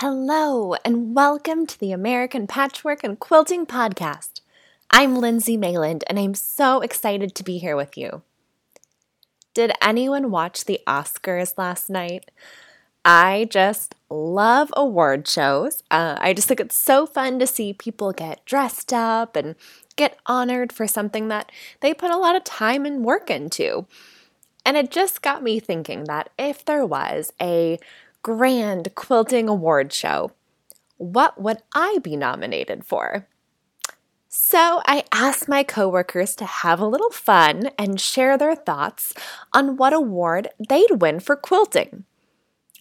Hello, and welcome to the American Patchwork and Quilting Podcast. I'm Lindsay Mayland, and I'm so excited to be here with you. Did anyone watch the Oscars last night? I just love award shows. Uh, I just think it's so fun to see people get dressed up and get honored for something that they put a lot of time and work into. And it just got me thinking that if there was a grand quilting award show, what would I be nominated for? So I asked my coworkers to have a little fun and share their thoughts on what award they'd win for quilting.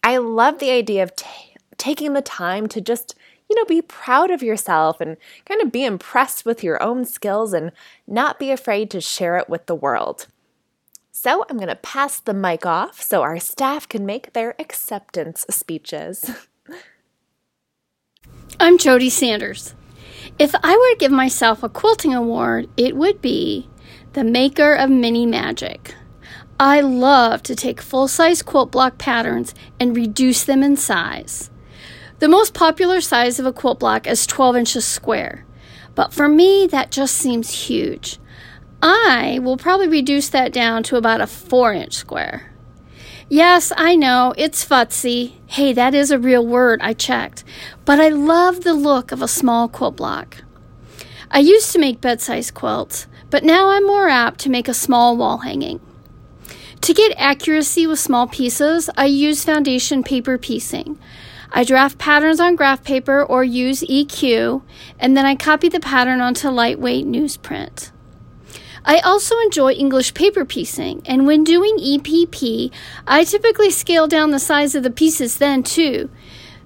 I love the idea of t- taking the time to just, you know, be proud of yourself and kind of be impressed with your own skills and not be afraid to share it with the world. So I'm going to pass the mic off so our staff can make their acceptance speeches. I'm Jody Sanders. If I were to give myself a quilting award, it would be the maker of mini magic. I love to take full size quilt block patterns and reduce them in size. The most popular size of a quilt block is 12 inches square, but for me, that just seems huge. I will probably reduce that down to about a 4 inch square. Yes, I know, it's futzy. Hey, that is a real word, I checked. But I love the look of a small quilt block. I used to make bed size quilts, but now I'm more apt to make a small wall hanging. To get accuracy with small pieces, I use foundation paper piecing. I draft patterns on graph paper or use EQ, and then I copy the pattern onto lightweight newsprint. I also enjoy English paper piecing, and when doing EPP, I typically scale down the size of the pieces then too.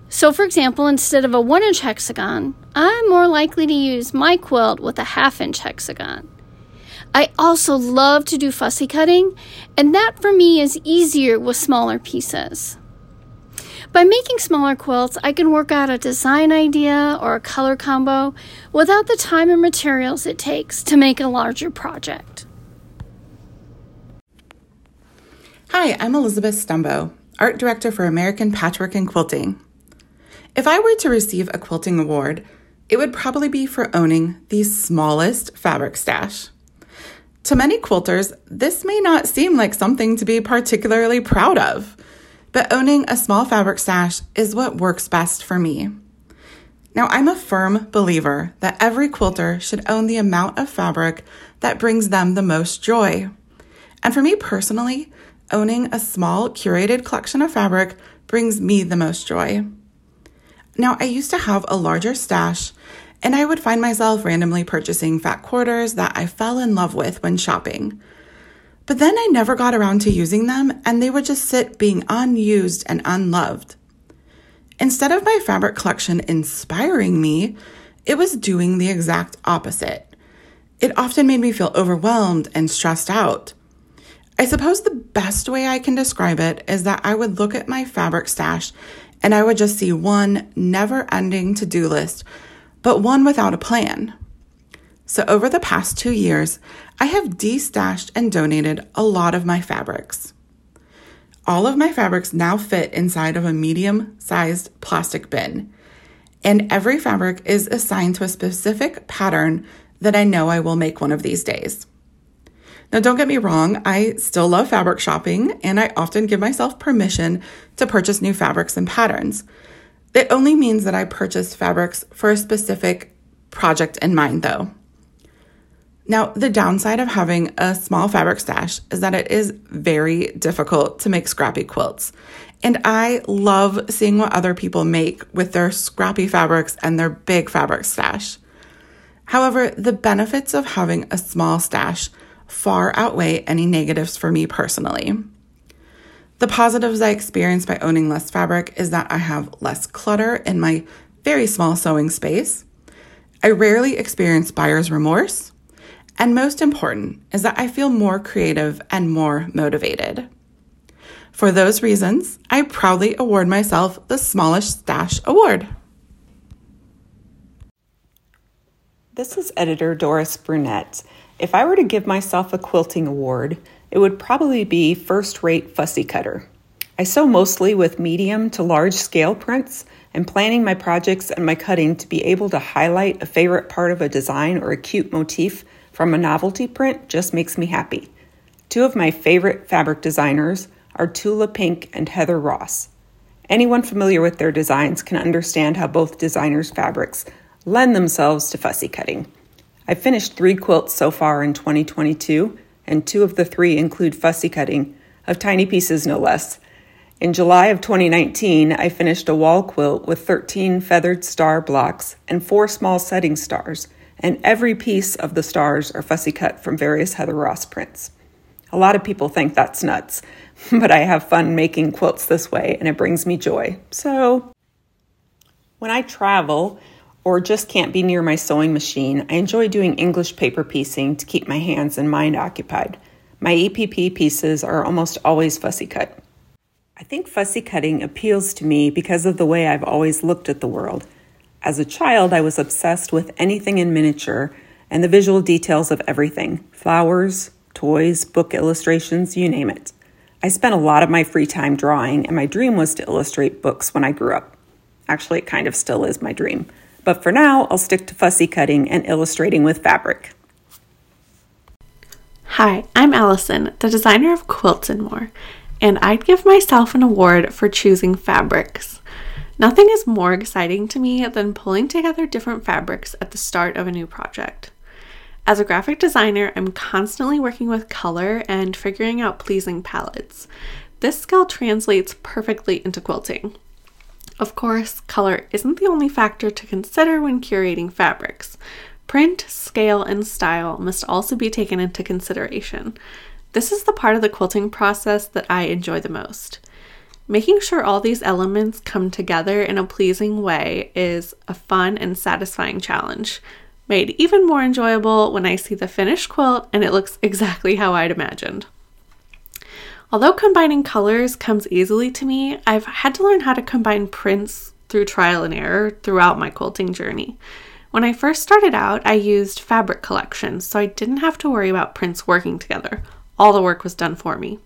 So, for example, instead of a 1 inch hexagon, I'm more likely to use my quilt with a half inch hexagon. I also love to do fussy cutting, and that for me is easier with smaller pieces. By making smaller quilts, I can work out a design idea or a color combo without the time and materials it takes to make a larger project. Hi, I'm Elizabeth Stumbo, Art Director for American Patchwork and Quilting. If I were to receive a quilting award, it would probably be for owning the smallest fabric stash. To many quilters, this may not seem like something to be particularly proud of but owning a small fabric stash is what works best for me. Now, I'm a firm believer that every quilter should own the amount of fabric that brings them the most joy. And for me personally, owning a small curated collection of fabric brings me the most joy. Now, I used to have a larger stash, and I would find myself randomly purchasing fat quarters that I fell in love with when shopping. But then I never got around to using them, and they would just sit being unused and unloved. Instead of my fabric collection inspiring me, it was doing the exact opposite. It often made me feel overwhelmed and stressed out. I suppose the best way I can describe it is that I would look at my fabric stash and I would just see one never ending to do list, but one without a plan. So, over the past two years, I have destashed and donated a lot of my fabrics. All of my fabrics now fit inside of a medium sized plastic bin, and every fabric is assigned to a specific pattern that I know I will make one of these days. Now, don't get me wrong, I still love fabric shopping and I often give myself permission to purchase new fabrics and patterns. It only means that I purchase fabrics for a specific project in mind, though. Now, the downside of having a small fabric stash is that it is very difficult to make scrappy quilts. And I love seeing what other people make with their scrappy fabrics and their big fabric stash. However, the benefits of having a small stash far outweigh any negatives for me personally. The positives I experience by owning less fabric is that I have less clutter in my very small sewing space. I rarely experience buyer's remorse. And most important is that I feel more creative and more motivated. For those reasons, I proudly award myself the Smallest Stash Award. This is editor Doris Brunette. If I were to give myself a quilting award, it would probably be first rate fussy cutter. I sew mostly with medium to large scale prints, and planning my projects and my cutting to be able to highlight a favorite part of a design or a cute motif from a novelty print just makes me happy. Two of my favorite fabric designers are Tula Pink and Heather Ross. Anyone familiar with their designs can understand how both designers' fabrics lend themselves to fussy cutting. I've finished three quilts so far in 2022, and two of the three include fussy cutting, of tiny pieces no less. In July of 2019, I finished a wall quilt with 13 feathered star blocks and four small setting stars, and every piece of the stars are fussy cut from various Heather Ross prints. A lot of people think that's nuts, but I have fun making quilts this way and it brings me joy. So, when I travel, or just can't be near my sewing machine, I enjoy doing English paper piecing to keep my hands and mind occupied. My EPP pieces are almost always fussy cut. I think fussy cutting appeals to me because of the way I've always looked at the world. As a child, I was obsessed with anything in miniature and the visual details of everything flowers, toys, book illustrations, you name it. I spent a lot of my free time drawing, and my dream was to illustrate books when I grew up. Actually, it kind of still is my dream. But for now, I'll stick to fussy cutting and illustrating with fabric. Hi, I'm Allison, the designer of Quilts and More, and I'd give myself an award for choosing fabrics. Nothing is more exciting to me than pulling together different fabrics at the start of a new project. As a graphic designer, I'm constantly working with color and figuring out pleasing palettes. This skill translates perfectly into quilting. Of course, color isn't the only factor to consider when curating fabrics. Print, scale, and style must also be taken into consideration. This is the part of the quilting process that I enjoy the most. Making sure all these elements come together in a pleasing way is a fun and satisfying challenge, made even more enjoyable when I see the finished quilt and it looks exactly how I'd imagined. Although combining colors comes easily to me, I've had to learn how to combine prints through trial and error throughout my quilting journey. When I first started out, I used fabric collections, so I didn't have to worry about prints working together. All the work was done for me.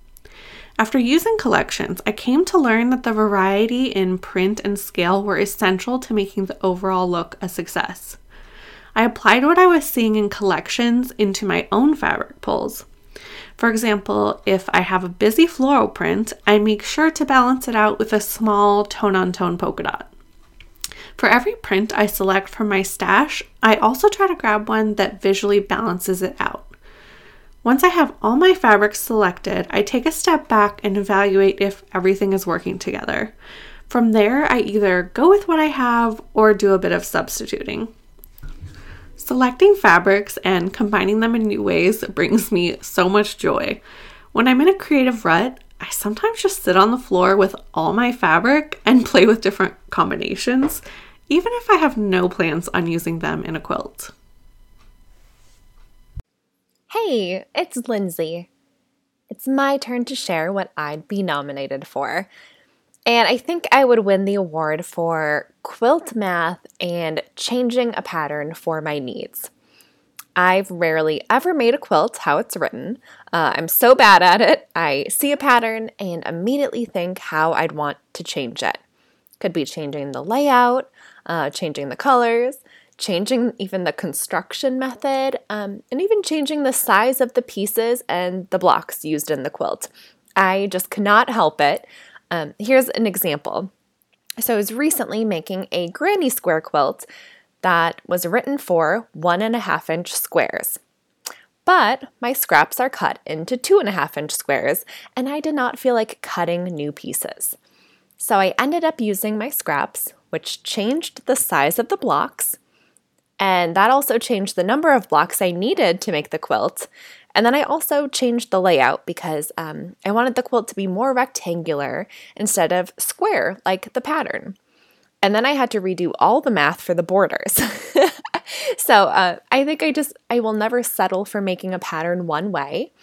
After using collections, I came to learn that the variety in print and scale were essential to making the overall look a success. I applied what I was seeing in collections into my own fabric pulls. For example, if I have a busy floral print, I make sure to balance it out with a small tone on tone polka dot. For every print I select from my stash, I also try to grab one that visually balances it out. Once I have all my fabrics selected, I take a step back and evaluate if everything is working together. From there, I either go with what I have or do a bit of substituting. Selecting fabrics and combining them in new ways brings me so much joy. When I'm in a creative rut, I sometimes just sit on the floor with all my fabric and play with different combinations, even if I have no plans on using them in a quilt. Hey, it's Lindsay. It's my turn to share what I'd be nominated for. And I think I would win the award for quilt math and changing a pattern for my needs. I've rarely ever made a quilt how it's written. Uh, I'm so bad at it, I see a pattern and immediately think how I'd want to change it. Could be changing the layout, uh, changing the colors, changing even the construction method, um, and even changing the size of the pieces and the blocks used in the quilt. I just cannot help it. Um, here's an example. So I was recently making a granny square quilt that was written for one and a half inch squares. But my scraps are cut into two and a half inch squares, and I did not feel like cutting new pieces. So I ended up using my scraps, which changed the size of the blocks, and that also changed the number of blocks I needed to make the quilt. And then I also changed the layout because um, I wanted the quilt to be more rectangular instead of square like the pattern. And then I had to redo all the math for the borders. so uh, I think I just, I will never settle for making a pattern one way.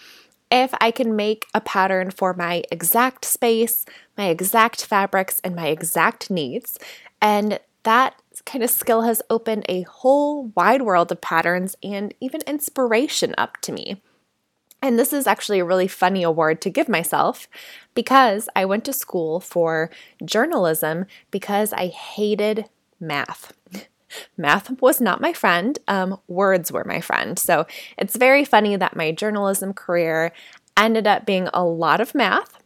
If I can make a pattern for my exact space, my exact fabrics, and my exact needs, and that kind of skill has opened a whole wide world of patterns and even inspiration up to me. And this is actually a really funny award to give myself because I went to school for journalism because I hated math. math was not my friend, um, words were my friend. So it's very funny that my journalism career ended up being a lot of math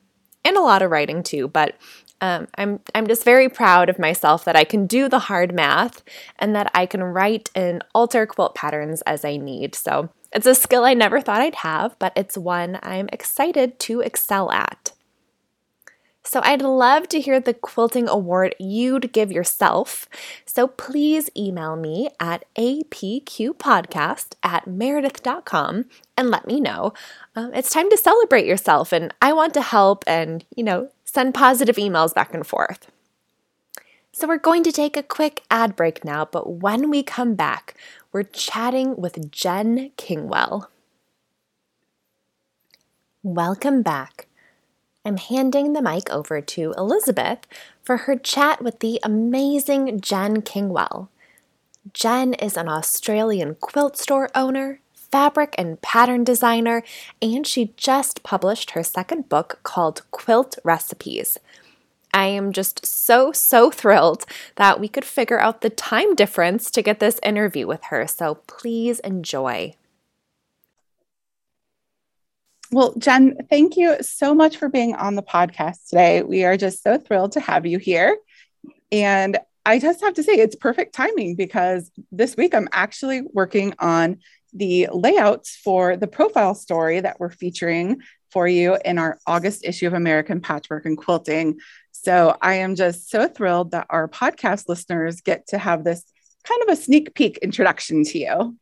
and a lot of writing too, but um, I'm I'm just very proud of myself that I can do the hard math and that I can write and alter quilt patterns as I need. So it's a skill I never thought I'd have, but it's one I'm excited to excel at. So I'd love to hear the quilting award you'd give yourself. So please email me at apqpodcast at meredith.com and let me know. Um, it's time to celebrate yourself, and I want to help and, you know, send positive emails back and forth. So we're going to take a quick ad break now, but when we come back, we're chatting with Jen Kingwell. Welcome back. I'm handing the mic over to Elizabeth for her chat with the amazing Jen Kingwell. Jen is an Australian quilt store owner, fabric and pattern designer, and she just published her second book called Quilt Recipes. I am just so, so thrilled that we could figure out the time difference to get this interview with her. So please enjoy. Well, Jen, thank you so much for being on the podcast today. We are just so thrilled to have you here. And I just have to say, it's perfect timing because this week I'm actually working on the layouts for the profile story that we're featuring for you in our August issue of American Patchwork and Quilting. So I am just so thrilled that our podcast listeners get to have this kind of a sneak peek introduction to you.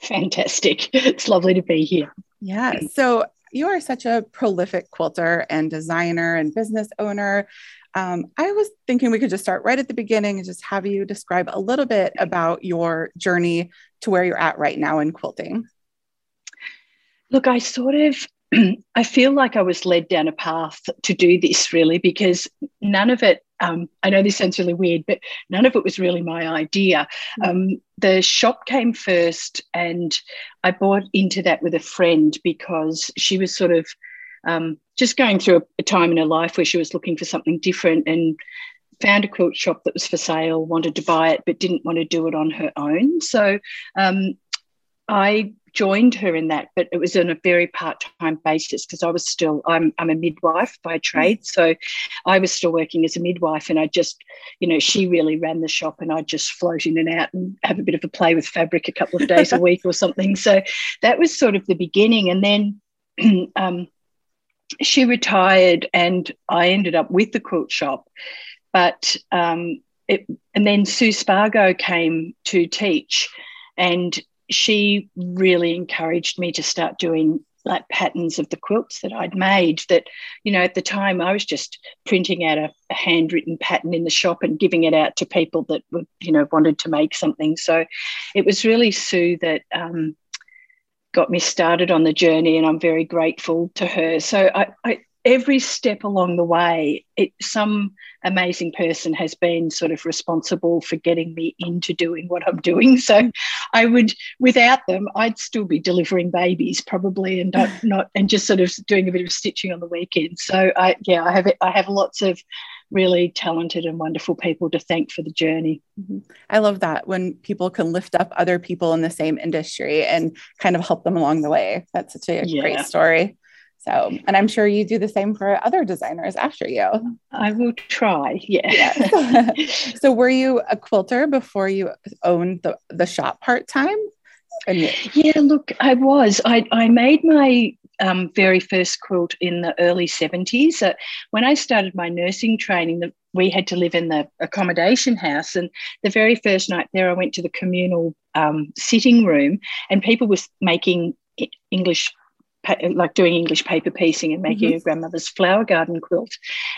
Fantastic. It's lovely to be here. Yeah. So you are such a prolific quilter and designer and business owner. Um, I was thinking we could just start right at the beginning and just have you describe a little bit about your journey to where you're at right now in quilting. Look, I sort of I feel like I was led down a path to do this really because none of it, um, I know this sounds really weird, but none of it was really my idea. Mm. Um, the shop came first, and I bought into that with a friend because she was sort of um, just going through a, a time in her life where she was looking for something different and found a quilt shop that was for sale, wanted to buy it, but didn't want to do it on her own. So um, I joined her in that, but it was on a very part-time basis because I was still I'm I'm a midwife by trade, so I was still working as a midwife, and I just you know she really ran the shop, and I just float in and out and have a bit of a play with fabric a couple of days a week or something. So that was sort of the beginning, and then. um, she retired and I ended up with the quilt shop. But um, it, and then Sue Spargo came to teach, and she really encouraged me to start doing like patterns of the quilts that I'd made that, you know, at the time I was just printing out a, a, handwritten pattern in the shop and giving it out to people that would, you know, wanted to make something. So it was really Sue that um, got me started on the journey and I'm very grateful to her. So I, I every step along the way, it, some amazing person has been sort of responsible for getting me into doing what I'm doing. So I would, without them, I'd still be delivering babies probably, and not, not and just sort of doing a bit of stitching on the weekend. So I, yeah, I have I have lots of really talented and wonderful people to thank for the journey. Mm-hmm. I love that when people can lift up other people in the same industry and kind of help them along the way. That's such a yeah. great story. So, and I'm sure you do the same for other designers after you. I will try. Yeah. Yes. so, were you a quilter before you owned the, the shop part time? Yeah, look, I was. I, I made my um, very first quilt in the early 70s. Uh, when I started my nursing training, the, we had to live in the accommodation house. And the very first night there, I went to the communal um, sitting room, and people were making English like doing English paper piecing and making mm-hmm. a grandmother's flower garden quilt.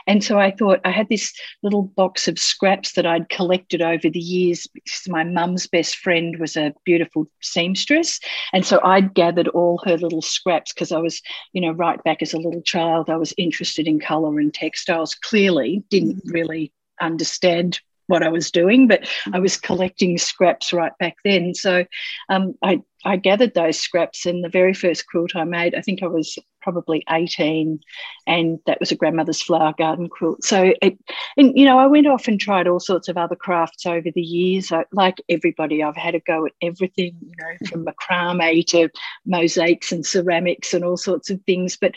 And so I thought I had this little box of scraps that I'd collected over the years because my mum's best friend was a beautiful seamstress. And so I'd gathered all her little scraps because I was, you know, right back as a little child, I was interested in colour and textiles. Clearly, didn't mm-hmm. really understand what I was doing, but I was collecting scraps right back then. So um, I, I gathered those scraps, and the very first quilt I made, I think I was probably 18, and that was a grandmother's flower garden quilt. So it, and you know, I went off and tried all sorts of other crafts over the years. I, like everybody, I've had a go at everything, you know, from macrame to mosaics and ceramics and all sorts of things. But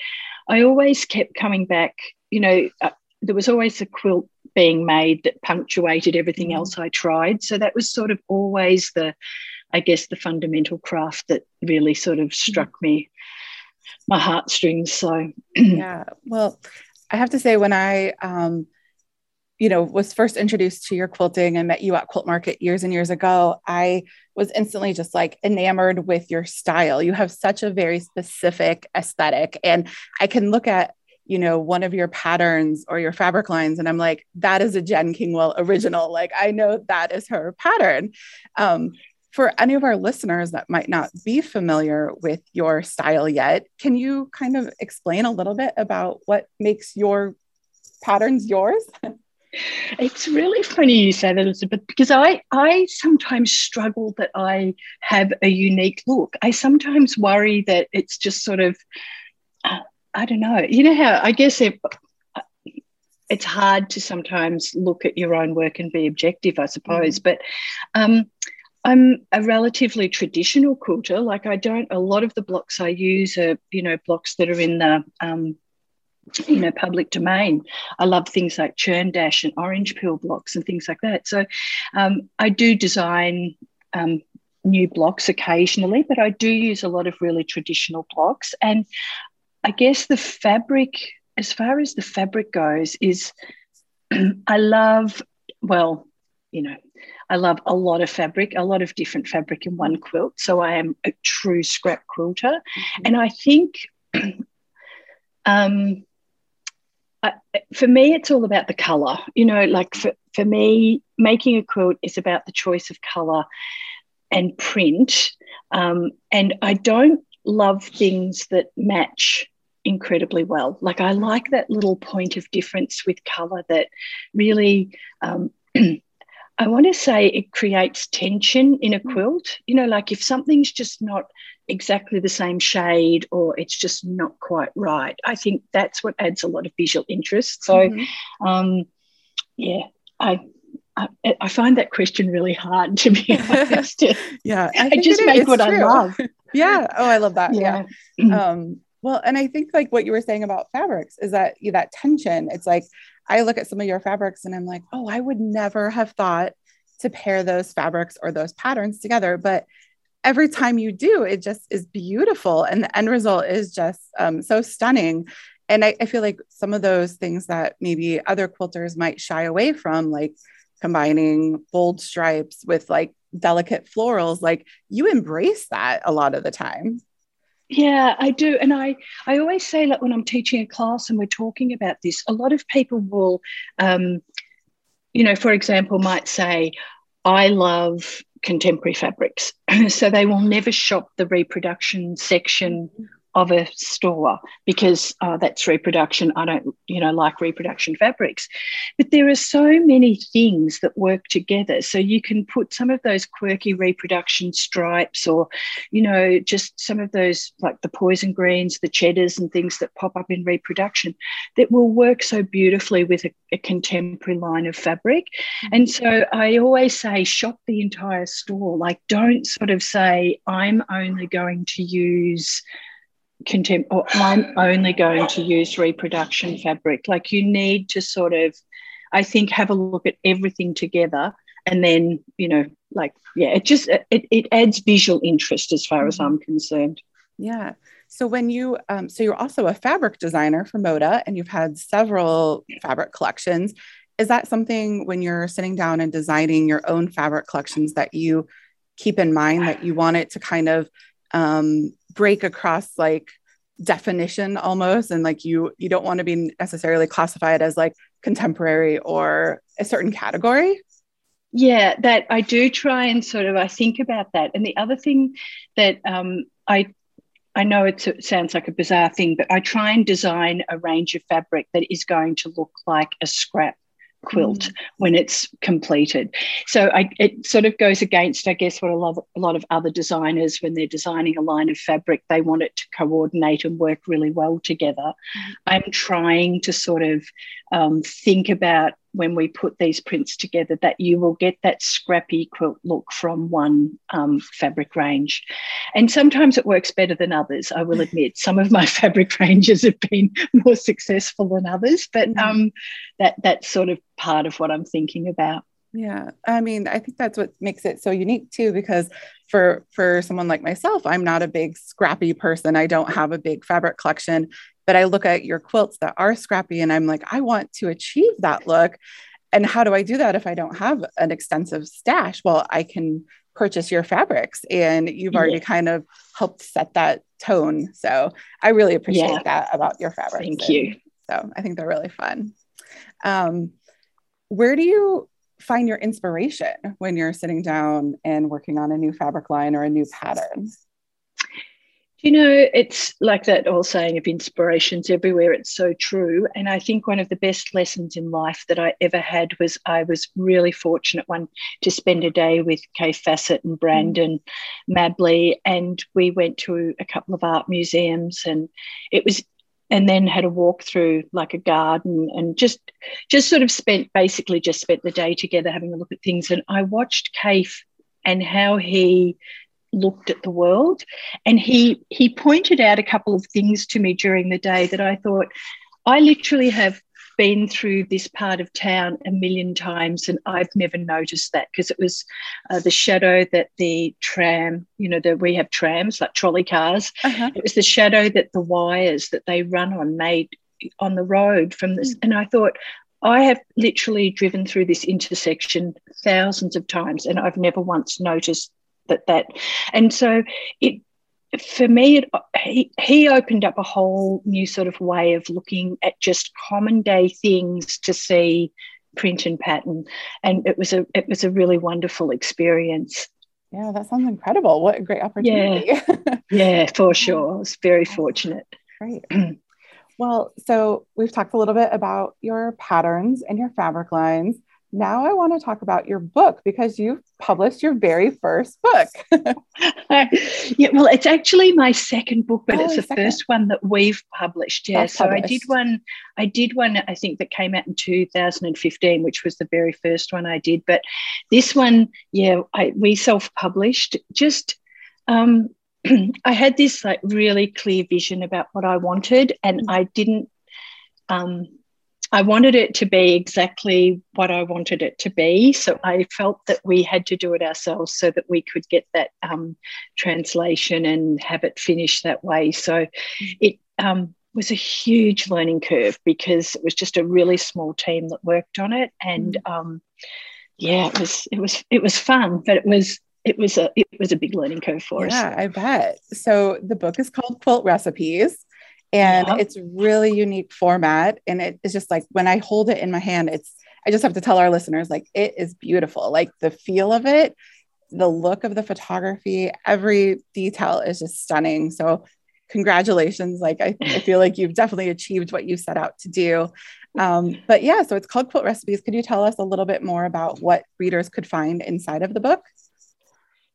I always kept coming back. You know, uh, there was always a quilt being made that punctuated everything mm. else I tried. So that was sort of always the, I guess, the fundamental craft that really sort of struck me, my heartstrings. So, yeah. Well, I have to say, when I, um, you know, was first introduced to your quilting and met you at Quilt Market years and years ago, I was instantly just like enamored with your style. You have such a very specific aesthetic. And I can look at you know, one of your patterns or your fabric lines. And I'm like, that is a Jen Kingwell original. Like, I know that is her pattern. Um, for any of our listeners that might not be familiar with your style yet, can you kind of explain a little bit about what makes your patterns yours? It's really funny you say that, Elizabeth, because I, I sometimes struggle that I have a unique look. I sometimes worry that it's just sort of uh, I don't know. You know how I guess it, it's hard to sometimes look at your own work and be objective, I suppose. Mm. But um, I'm a relatively traditional quilter. Like I don't. A lot of the blocks I use are you know blocks that are in the um, you know public domain. I love things like churn dash and orange peel blocks and things like that. So um, I do design. Um, new blocks occasionally, but I do use a lot of really traditional blocks. And I guess the fabric, as far as the fabric goes, is I love, well, you know, I love a lot of fabric, a lot of different fabric in one quilt. So I am a true scrap quilter. Mm-hmm. And I think um, I, for me, it's all about the color. You know, like for, for me, making a quilt is about the choice of color and print. Um, and I don't love things that match incredibly well. Like I like that little point of difference with color that really. Um, I want to say it creates tension in a mm. quilt. You know, like if something's just not exactly the same shade or it's just not quite right, I think that's what adds a lot of visual interest. So, mm-hmm. um, yeah, I I, I, find that question really hard to be honest. yeah, I, I just make what true. I love. yeah. Oh, I love that. Yeah. yeah. Um, well, and I think like what you were saying about fabrics is that you that tension. It's like I look at some of your fabrics and I'm like, oh, I would never have thought to pair those fabrics or those patterns together. But every time you do, it just is beautiful. And the end result is just um, so stunning. And I, I feel like some of those things that maybe other quilters might shy away from, like combining bold stripes with like delicate florals like you embrace that a lot of the time yeah i do and i i always say that when i'm teaching a class and we're talking about this a lot of people will um, you know for example might say i love contemporary fabrics. So they will never shop the reproduction section of a store because uh, that's reproduction. I don't, you know, like reproduction fabrics. But there are so many things that work together. So you can put some of those quirky reproduction stripes or, you know, just some of those like the poison greens, the cheddars and things that pop up in reproduction that will work so beautifully with a, a contemporary line of fabric. Mm-hmm. And so I always say shop the entire store. Like don't sort of say, I'm only going to use contempt or I'm only going to use reproduction fabric. Like you need to sort of, I think, have a look at everything together and then, you know, like, yeah, it just, it, it adds visual interest as far as. I'm concerned. Yeah. So when you, um, so you're also a fabric designer for Moda and you've had several fabric collections. Is that something when you're sitting down and designing your own fabric collections that you keep in mind that you want it to kind of um, break across like definition almost and like you you don't want to be necessarily classified as like contemporary or a certain category? Yeah that i do try and sort of i think about that. And the other thing that um, i i know it sounds like a bizarre thing but i try and design a range of fabric that is going to look like a scrap quilt mm. when it's completed. So I, it sort of goes against, I guess, what a lot, of, a lot of other designers, when they're designing a line of fabric, they want it to coordinate and work really well together. Mm. I'm trying to sort of um, think about when we put these prints together that you will get that scrappy quilt look from one um, fabric range. And sometimes it works better than others, I will admit. Some of my fabric ranges have been more successful than others, but mm-hmm. um, that that's sort of part of what I'm thinking about. Yeah, I mean, I think that's what makes it so unique too, because for for someone like myself, I'm not a big scrappy person. I don't have a big fabric collection, but I look at your quilts that are scrappy and I'm like, I want to achieve that look. And how do I do that if I don't have an extensive stash? Well, I can purchase your fabrics and you've already yeah. kind of helped set that tone. So I really appreciate yeah. that about your fabrics. Thank and you. So I think they're really fun. Um, where do you find your inspiration when you're sitting down and working on a new fabric line or a new pattern? You know, it's like that old saying of inspirations everywhere. It's so true. And I think one of the best lessons in life that I ever had was I was really fortunate one to spend a day with Kaffe Fassett and Brandon mm. Mably. And we went to a couple of art museums and it was and then had a walk through like a garden and just just sort of spent basically just spent the day together having a look at things. And I watched Kaffe and how he looked at the world and he he pointed out a couple of things to me during the day that I thought I literally have been through this part of town a million times and I've never noticed that because it was uh, the shadow that the tram, you know, that we have trams like trolley cars. Uh-huh. It was the shadow that the wires that they run on made on the road from this. Mm. And I thought, I have literally driven through this intersection thousands of times and I've never once noticed that that and so it for me it, he, he opened up a whole new sort of way of looking at just common day things to see print and pattern and it was a it was a really wonderful experience. Yeah that sounds incredible. What a great opportunity. Yeah, yeah for sure. I was very fortunate. Great. Well so we've talked a little bit about your patterns and your fabric lines now I want to talk about your book because you've published your very first book. yeah, well, it's actually my second book, but oh, it's the second. first one that we've published. Yeah, That's so published. I did one. I did one. I think that came out in 2015, which was the very first one I did. But this one, yeah, I, we self-published. Just um, I had this like really clear vision about what I wanted, and mm. I didn't. Um, I wanted it to be exactly what I wanted it to be. So I felt that we had to do it ourselves so that we could get that um, translation and have it finished that way. So it um, was a huge learning curve because it was just a really small team that worked on it. And mm. um, yeah, it was it was it was fun, but it was it was a it was a big learning curve for yeah, us. Yeah, I bet. So the book is called Quilt Recipes and yeah. it's really unique format and it is just like when i hold it in my hand it's i just have to tell our listeners like it is beautiful. Like the feel of it the look of the photography every detail is just stunning. So congratulations. Like i, I feel like you've definitely achieved what you set out to do. Um, but yeah so it's called quilt recipes. Could you tell us a little bit more about what readers could find inside of the book?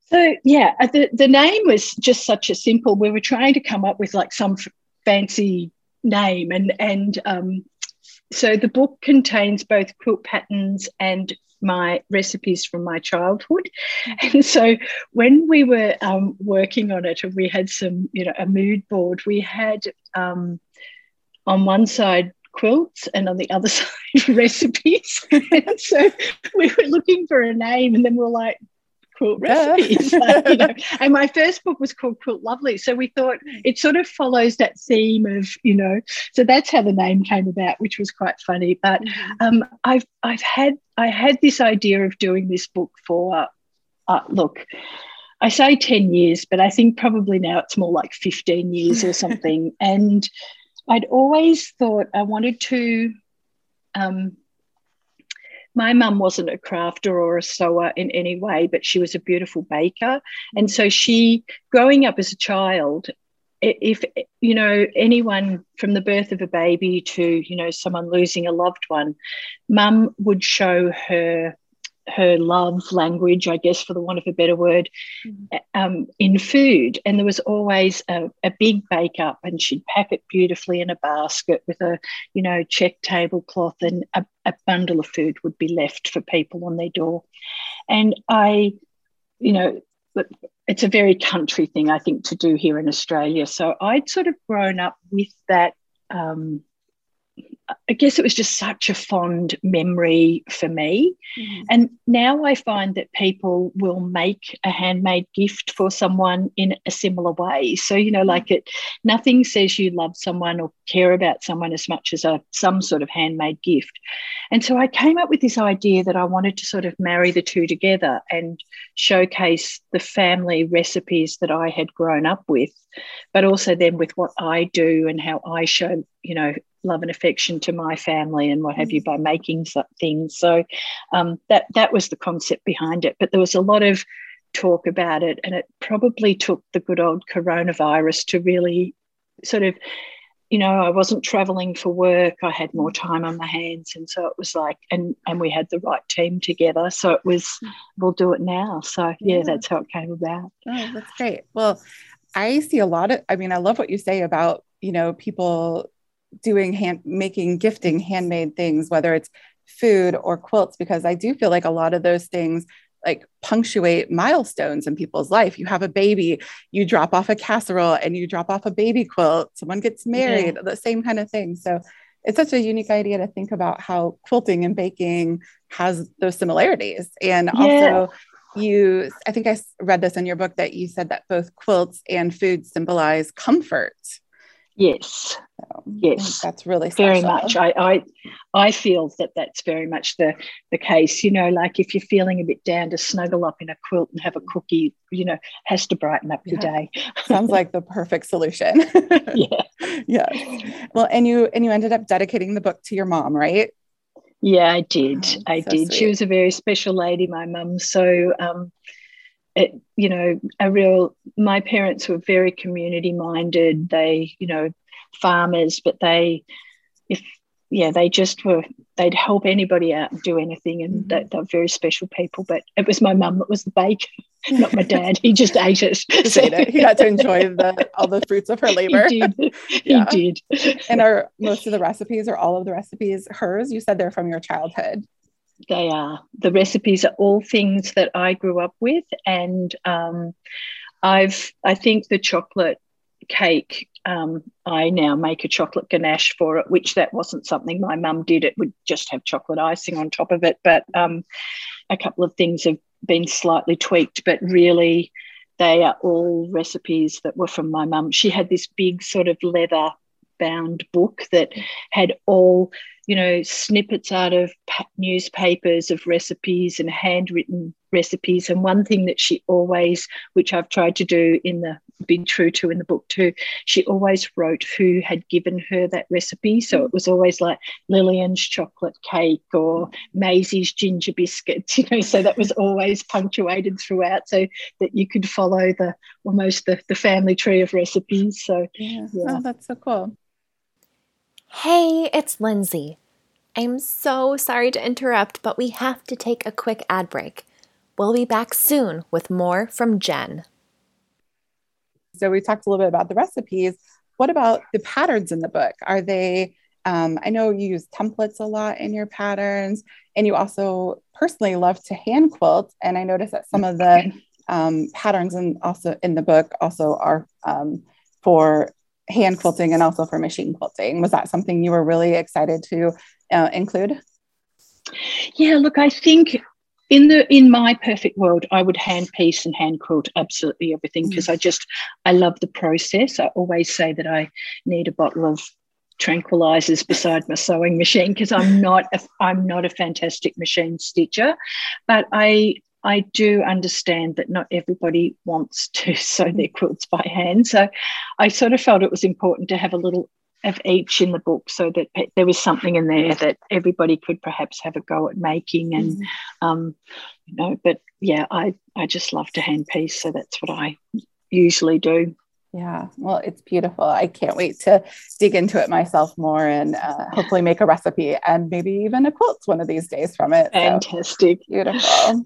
So yeah, the, the name was just such a simple. We were trying to come up with like some fancy name. And and um, so the book contains both quilt patterns and my recipes from my childhood. And so when we were um, working on it and we had some you know a mood board. We had um, on one side quilts and on the other side recipes. And so we were looking for a name and then we we're like quilt recipes. like, you know, and my first book was called Quilt Lovely. So we thought it sort of follows that theme of, you know, so that's how the name came about, which was quite funny. But mm-hmm. um, I've I've had I had this idea of doing this book for uh, look. I say 10 years, but I think probably now it's more like 15 years or something. and I'd always thought I wanted to. Um, my mum wasn't a crafter or a sewer in any way, but she was a beautiful baker. And so she, growing up as a child, if you know anyone from the birth of a baby to you know someone losing a loved one mum would show her her love language, I guess, for the want of a better word, mm-hmm. um, in food. And there was always a, a, big bake up, and she'd pack it beautifully in a basket with a, you know, check tablecloth, and a, a bundle of food would be left for people on their door. And I, you know, it's a very country thing, I think, to do here in Australia. So I'd sort of grown up with that. Um, I guess it was just such a fond memory for me. Mm-hmm. And now I find that people will make a handmade gift for someone in a similar way. So, you know, like it, nothing says you love someone or care about someone as much as a some sort of handmade gift. And so I came up with this idea that I wanted to sort of marry the two together and showcase the family recipes that I had grown up with, but also then with what I do and how I show, you know, love and affection to my family and what have you mm. by making things. So um, that that was the concept behind it. But there was a lot of talk about it, and it probably took the good old coronavirus to really sort of. You know, I wasn't traveling for work. I had more mm. time on my hands, and so it was like, and and we had the right team together. So it was, mm. we'll do it now. So yeah, yeah. that's how it came about. Oh, that's great. Well, I see a lot of. I mean, I love what you say about you know people doing hand making gifting handmade things whether it's food or quilts because i do feel like a lot of those things like punctuate milestones in people's life. You have a baby you drop off a casserole and you drop off a baby quilt. Someone gets married yeah. the same kind of thing. So it's such a unique idea to think about how quilting and baking has those similarities. And yeah. also you i think i read this in your book that you said that both quilts and food symbolize comfort Yes, so, yes, that's really special. very much. I, I I feel that that's very much the the case. You know, like if you're feeling a bit down, to snuggle up in a quilt and have a cookie, you know, has to brighten up your day. Sounds like the perfect solution. yeah, yeah. Well, and you and you ended up dedicating the book to your mom, right? Yeah, I did. Oh, I so did. Sweet. She was a very special lady, my mum. So. Um, it, you know, a real, my parents were very community minded. They, you know, farmers, but they, if, yeah, they just were, they'd help anybody out and do anything. And mm-hmm. they, they're very special people. But it was my mum that was the baker, not my dad. He just ate it. Just ate it. He got to enjoy the, all the fruits of her labor. He did. Yeah. He did. And are most of the recipes or all of the recipes hers? You said they're from your childhood they are. The recipes are all things that I grew up with, and um, I've I think the chocolate cake. Um, I now make a chocolate ganache for it, which that wasn't something my mum did. It would just have chocolate icing on top of it. But um, a couple of things have been slightly tweaked, but really they are all recipes that were from my mum. She had this big sort of leather bound book that had all you know snippets out of newspapers of recipes and handwritten recipes. And one thing that she always which i've tried to do in the be true to in the book too she always wrote who had given her that recipe. So it was always like lillian's chocolate cake or maisie's ginger biscuits you know so that was always punctuated throughout so that you could follow the almost the, the family tree of recipes. So yeah, yeah. Oh, that's so cool Hey, it's Lindsay. I'm so sorry to interrupt, but we have to take a quick ad break. We'll be back soon with more from Jen. So, we talked a little bit about the recipes. What about the patterns in the book? Are they, um, I know you use templates a lot in your patterns, and you also personally love to hand quilt. And I noticed that some of the um, patterns and also in the book also are um, for hand quilting and also for machine quilting. Was that something you were really excited to uh, include? Yeah, look, I think in the in my perfect world, I would hand piece and hand quilt absolutely everything because mm. I just I love the process. I always say that I need a bottle of tranquilizers beside my sewing machine because I'm not a, I'm not a fantastic machine stitcher, but I I do understand that not everybody wants to sew their quilts by hand. So I sort of felt it was important to have a little of each in the book so that there was something in there that everybody could perhaps have a go at making and mm-hmm. um, you know but yeah i i just love to hand piece so that's what i usually do yeah, well, it's beautiful. I can't wait to dig into it myself more and uh, hopefully make a recipe and maybe even a quilt one of these days from it. Fantastic. So, beautiful.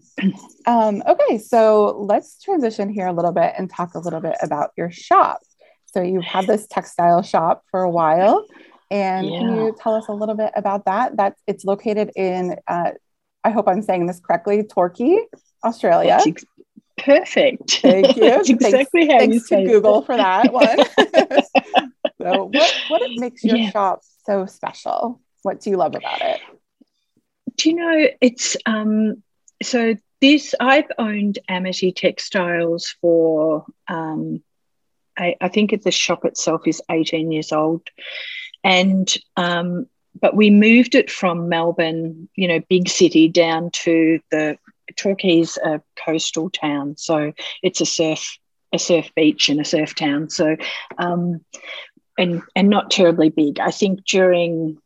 Um, okay, so let's transition here a little bit and talk a little bit about your shop. So you've had this textile shop for a while. And yeah. can you tell us a little bit about that? That it's located in, uh, I hope I'm saying this correctly, Torquay, Australia. That's, Perfect. Thank you. That's exactly thanks, how thanks you to Google it. for that one. so, what what makes your yeah. shop so special? What do you love about it? Do you know it's um so this I've owned Amitie Textiles for um I, I think the shop itself is 18 years old. And um but we moved it from Melbourne, you know, big city, down to the Torquay's a coastal town, so it's a surf a surf beach and a surf town. So, um, and and not terribly big. I think during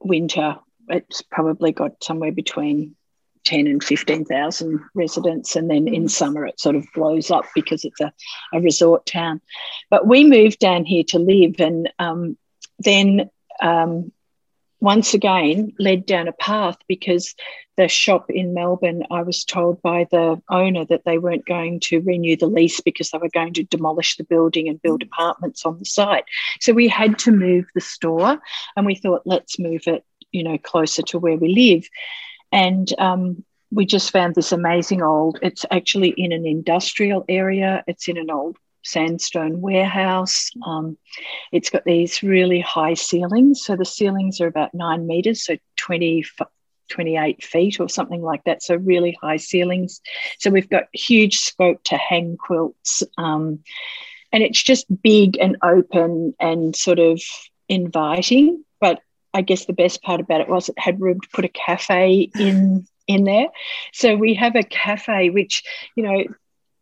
winter, it's probably got somewhere between 10 and 15,000 residents. And then in summer, it sort of blows up because it's a, a resort town. But we moved down here to live. And um, then um, once again led down a path because the shop in Melbourne, I was told by the owner that they weren't going to renew the lease because they were going to demolish the building and build apartments on the site. So we had to move the store and we thought, let's move it, you know, closer to where we live. And um, we just found this amazing old, it's actually in an industrial area, it's in an old sandstone warehouse. Um, it's got these really high ceilings. So the ceilings are about nine meters, so 20, 28 feet or something like that. So really high ceilings. So we've got huge scope to hang quilts. Um, and it's just big and open and sort of inviting. But I guess the best part about it was it had room to put a cafe in in there. So we have a cafe which, you know,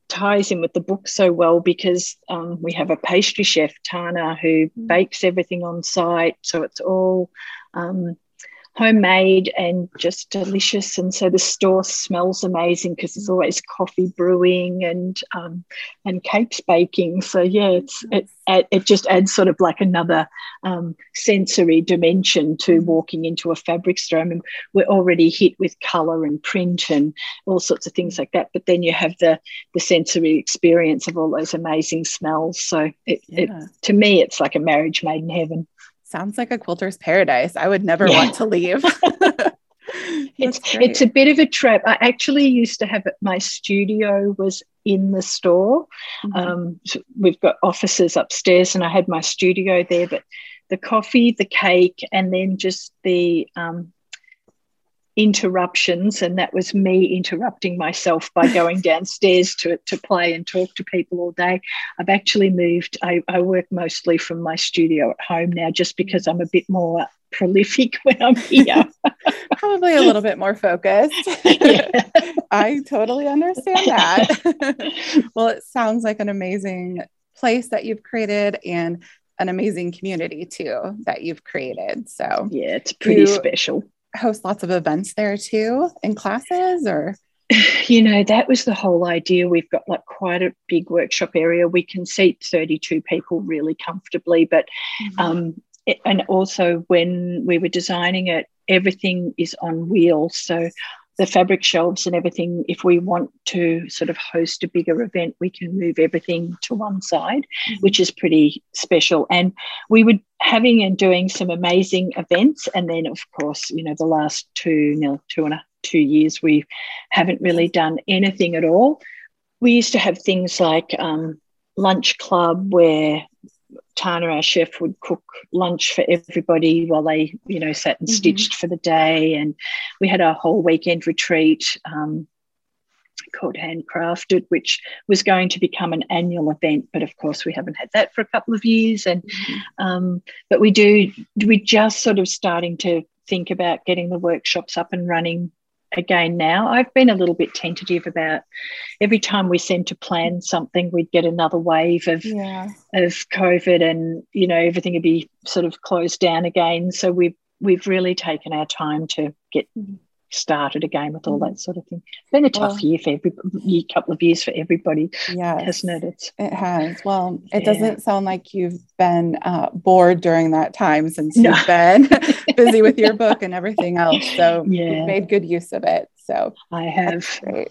ties in with the book so well because um, we have a pastry chef, Tana, who mm. bakes everything on site. So it's all um, homemade and just delicious. And so the store smells amazing because there's always coffee brewing and um, and cakes baking. So yeah, it's it it just adds sort of like another um, sensory dimension to walking into a fabric store. I mean, we're already hit with color and print and all sorts of things like that. But then you have the the sensory experience of all those amazing smells. So it, yeah. it to me, it's like a marriage made in heaven. Sounds like a quilter's paradise. I would never yeah. want to leave. it's it's a bit of a trap. I actually used to have it. My studio was in the store. Mm-hmm. Um, so we've got offices upstairs, and I had my studio there. But the coffee, the cake, and then just the um, interruptions and that was me interrupting myself by going downstairs to, to play and talk to people all day. I've actually moved I, I work mostly from my studio at home now just because i'm a bit more prolific when i'm here. Probably a little bit more focused. I totally understand that. Well it sounds like an amazing place that you've created and an amazing community too that you've created so yeah it's pretty you, special host lots of events there too in classes or? You know that was the whole idea. We've got like quite a big workshop area. We can seat 32 people really comfortably but mm-hmm. um and also when we were designing it everything is on wheels. So the fabric shelves and everything, if we want to sort of host a bigger event, we can move everything to one side, mm-hmm. which is pretty special. And we were having and doing some amazing events. And then, of course, you know, the last two, know, two and a two years, we haven't really done anything at all. We used to have things like um, lunch club where Tana, our chef, would cook lunch for everybody while they, you know, sat and mm-hmm. stitched for the day. And we had a whole weekend retreat um, called Handcrafted, which was going to become an annual event. But of course, we haven't had that for a couple of years. And mm-hmm. um, but we do, we're just sort of starting to think about getting the workshops up and running again now. I've been a little bit tentative about every time we seem to plan something, we'd get another wave of Yeah. of COVID, and you know everything would be sort of closed down again. So we've we've really taken our time to get mm-hmm. Started again with all that sort of thing. It's been a tough Well- year for every year, couple of years for everybody, Yes. hasn't it? It's It has. Well, it Yeah. doesn't sound like you've been uh, bored during that time since No. you've been busy with your book and everything else. So Yeah. you've made good use of it. So I have. great.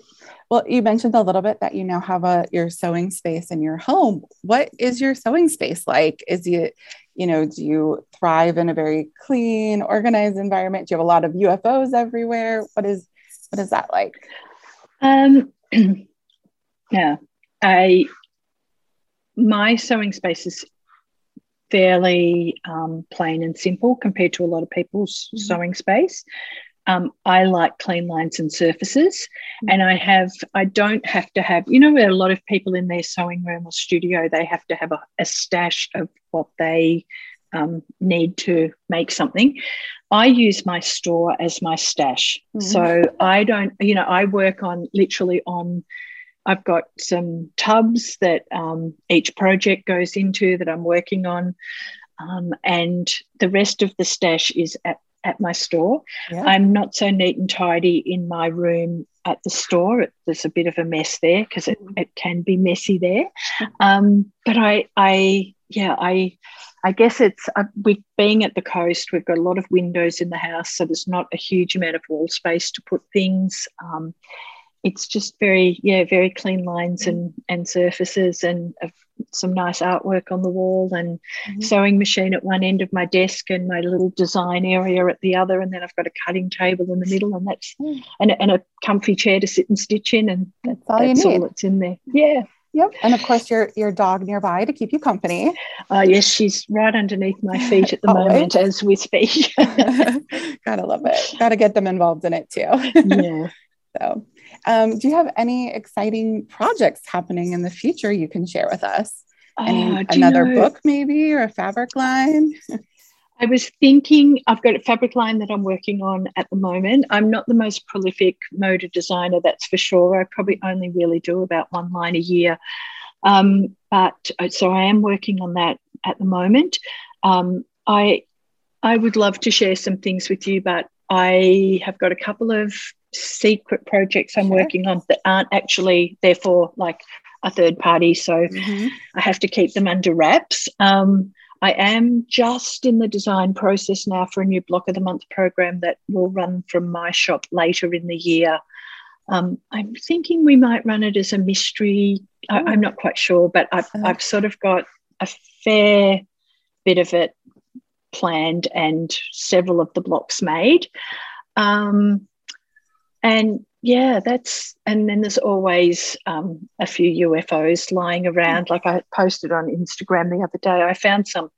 Well, you mentioned a little bit that you now have a your sewing space in your home. What is your sewing space like? Is it, you know, do you thrive in a very clean, organized environment? Do you have a lot of UFOs everywhere? What is what is that like? Um, yeah, I my sewing space is fairly um, plain and simple compared to a lot of people's Mhm. sewing space. Um, I like clean lines and surfaces, and I have I don't have to have you know where a lot of people in their sewing room or studio they have to have a, a stash of what they um, need to make something. I use my store as my stash. Mhm. So I don't, you know, I work on literally on, I've got some tubs that um, each project goes into that I'm working on. Um, and the rest of the stash is at, at my store. Yeah. I'm not so neat and tidy in my room at the store. It, there's a bit of a mess there because it, it can be messy there. Um, but I, I, yeah, I, I guess it's uh, with being at the coast, we've got a lot of windows in the house, so there's not a huge amount of wall space to put things. Um, it's just very, yeah, very clean lines and and surfaces, and uh, some nice artwork on the wall, and Mhm. sewing machine at one end of my desk, and my little design area at the other, and then I've got a cutting table in the middle, and that's Mm. and, a- and a comfy chair to sit and stitch in, and That's all you that's all that's in there. Yeah. Yep. And of course your your dog nearby to keep you company. Uh, yes, she's right underneath my feet at the Always. moment as we speak. Gotta love it. Gotta get them involved in it too. yeah. So, um, do you have any exciting projects happening in the future you can share with us? Any, Oh, do you another know, book, maybe, or a fabric line? I was thinking I've got a fabric line that I'm working on at the moment. I'm not the most prolific motor designer, that's for sure. I probably only really do about one line a year. Um, but uh, so I am working on that at the moment. Um, I I would love to share some things with you, but I have got a couple of secret projects I'm Sure. working on that aren't actually therefore like a third party. So Mhm. I have to keep them under wraps. Um, I am just in the design process now for a new block of the month program that will run from my shop later in the year. Um, I'm thinking we might run it as a mystery. I, I'm not quite sure, but I've, Uh-huh. I've sort of got a fair bit of it planned and several of the blocks made. Um, and yeah, that's, and then there's always um, a few UFOs lying around. Like I posted on Instagram the other day, I found some,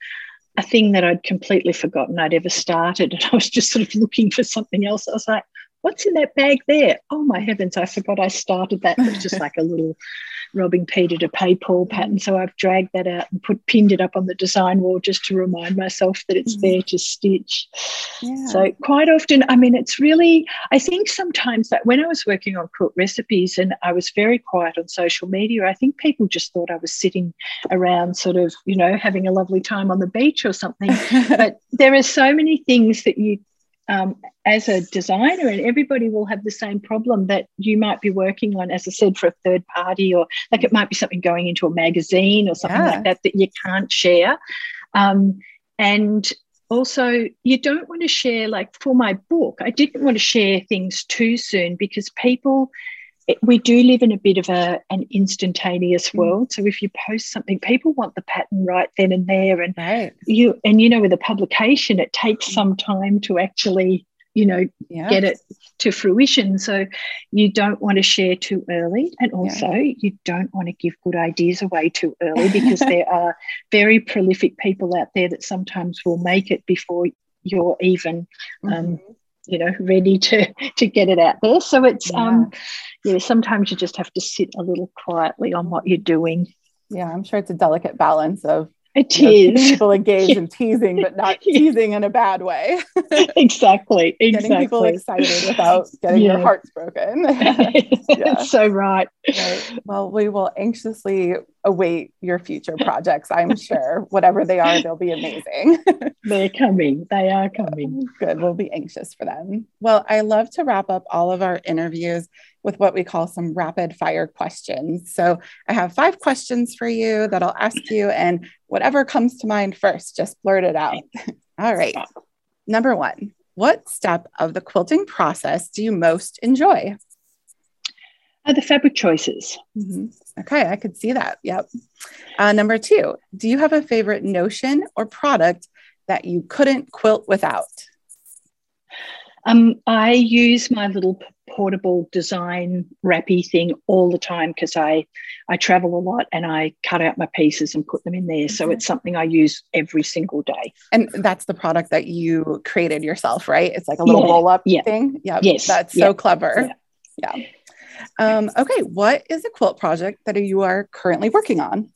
a thing that I'd completely forgotten I'd ever started. And I was just sort of looking for something else. I was like, what's in that bag there? Oh my heavens, I forgot I started that. It was just like a little robbing Peter to pay Paul pattern. So I've dragged that out and put pinned it up on the design wall just to remind myself that it's Mhm. there to stitch. Yeah. So quite often, I mean, it's really, I think sometimes that when I was working on quilt recipes and I was very quiet on social media, I think people just thought I was sitting around sort of, you know, having a lovely time on the beach or something. but there are so many things that you um, as a designer, and everybody will have the same problem that you might be working on, as I said, for a third party, or like it might be something going into a magazine or something Yeah. like that that you can't share. Um, and also, you don't want to share, like for my book, I didn't want to share things too soon because people, it, we do live in a bit of a, an instantaneous Mm. world. So if you post something, people want the pattern right then and there. And right. you and you know with a publication it takes some time to actually you know Yeah. get it to fruition so you don't want to share too early and also you don't want to give good ideas away too early because there are very prolific people out there that sometimes will make it before you're even um, Mhm. You know ready to to get it out there so it's Yeah. um yeah sometimes you just have to sit a little quietly on what you're doing yeah. I'm sure it's a delicate balance of It you know, is. people engaged and teasing, but not teasing in a bad way. exactly. Exactly. Getting people excited without getting their hearts broken. Yeah. so right. Right. Well, we will anxiously await your future projects. I'm sure whatever they are, they'll be amazing. They're coming. They are coming. Oh, good. We'll be anxious for them. Well, I love to wrap up all of our interviews with what we call some rapid fire questions. So I have five questions for you that I'll ask you, and whatever comes to mind first, just blurt it out. all right. Number one, what step of the quilting process do you most enjoy? Are the fabric choices? Mhm. Okay, I could see that. Yep. Uh, number two, do you have a favorite notion or product that you couldn't quilt without? Um, I use my little portable design wrappy thing all the time because I I travel a lot and I cut out my pieces and put them in there. So it's something I use every single day. And that's the product that you created yourself, right? It's like a little Yeah, roll up yeah. thing. Yeah. Yes, That's so yeah, clever. Yeah. Um, okay. What is a quilt project that you are currently working on?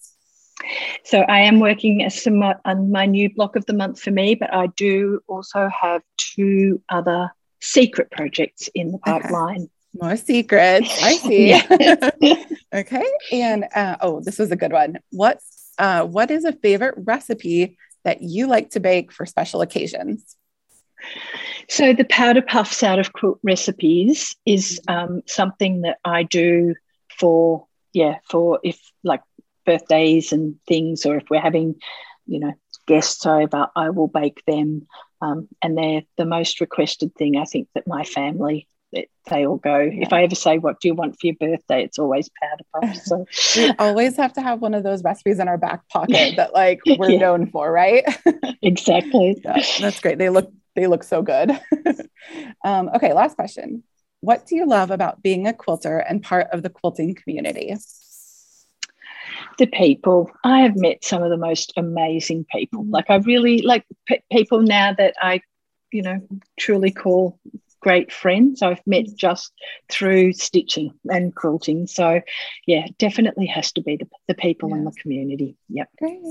So I am working as some on my new block of the month for me, but I do also have two other secret projects in the Okay. pipeline. More secrets. I see. Okay. And uh, oh, this was a good one. What uh, what is a favorite recipe that you like to bake for special occasions? So the powder puffs out of quilt recipes is um, something that I do for yeah for if like birthdays and things, or if we're having you know guests over, I will bake them, um, and they're the most requested thing I think that my family that they all go. If I ever say what do you want for your birthday, it's always powder puffs. So we always have to have one of those recipes in our back pocket that like we're Yeah. known for, right? exactly. yeah, that's great. They look they look so good. um, okay, last question. What do you love about being a quilter and part of the quilting community? the people i have met some of the most amazing people Mhm. like i really like people now that i you know truly call great friends i've met just through stitching and quilting so yeah definitely has to be the, the people in the community yep Great.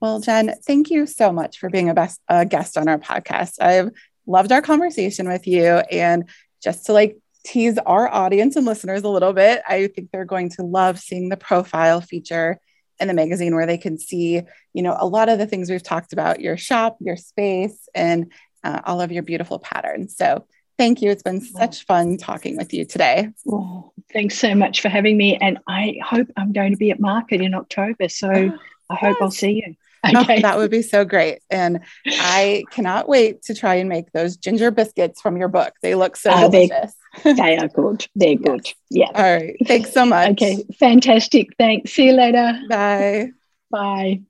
Well, Jen, thank you so much for being a best a guest on our podcast. I've loved our conversation with you, and just to like tease our audience and listeners a little bit, I think they're going to love seeing the profile feature in the magazine where they can see, you know, a lot of the things we've talked about, your shop, your space, and uh, all of your beautiful patterns. So. Thank you. It's been such fun talking with you today. oh, thanks so much for having me and i hope i'm going to be at market in october so i hope i'll see you Oh, okay that would be so great. And I cannot wait to try and make those ginger biscuits from your book. They look so Oh, they- delicious. they are good they're good yeah All right. Thanks so much. okay fantastic thanks see you later Bye. bye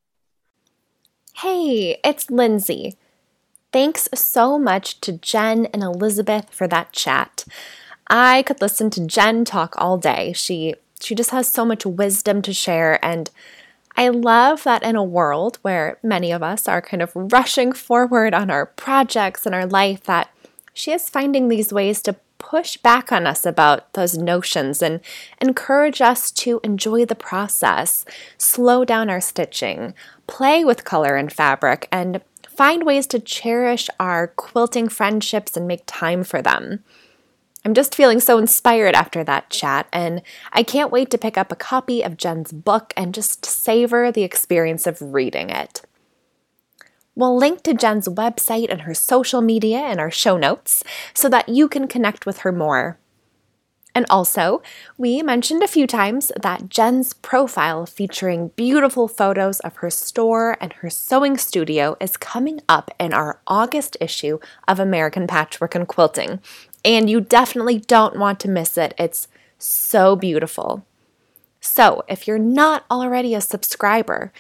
Hey, it's Lindsay. Thanks so much to Jen and Elizabeth for that chat. I could listen to Jen talk all day. She she just has so much wisdom to share and I love that in a world where many of us are kind of rushing forward on our projects and our life that she is finding these ways to push back on us about those notions and encourage us to enjoy the process, slow down our stitching, play with color and fabric, and find ways to cherish our quilting friendships and make time for them. I'm just feeling so inspired after that chat, and I can't wait to pick up a copy of Jen's book and just savor the experience of reading it. We'll link to Jen's website and her social media in our show notes so that you can connect with her more. And also, we mentioned a few times that Jen's profile featuring beautiful photos of her store and her sewing studio is coming up in our August issue of American Patchwork and Quilting. And you definitely don't want to miss it. It's so beautiful. So, if you're not already a subscriber,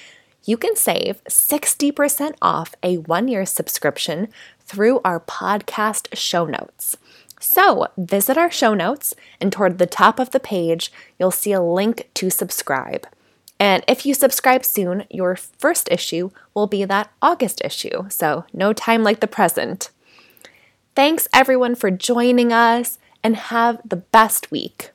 you can save 60% off a one year subscription through our podcast show notes. So, visit our show notes, and toward the top of the page, you'll see a link to subscribe. And if you subscribe soon, your first issue will be that August issue, so no time like the present. Thanks everyone for joining us, and have the best week.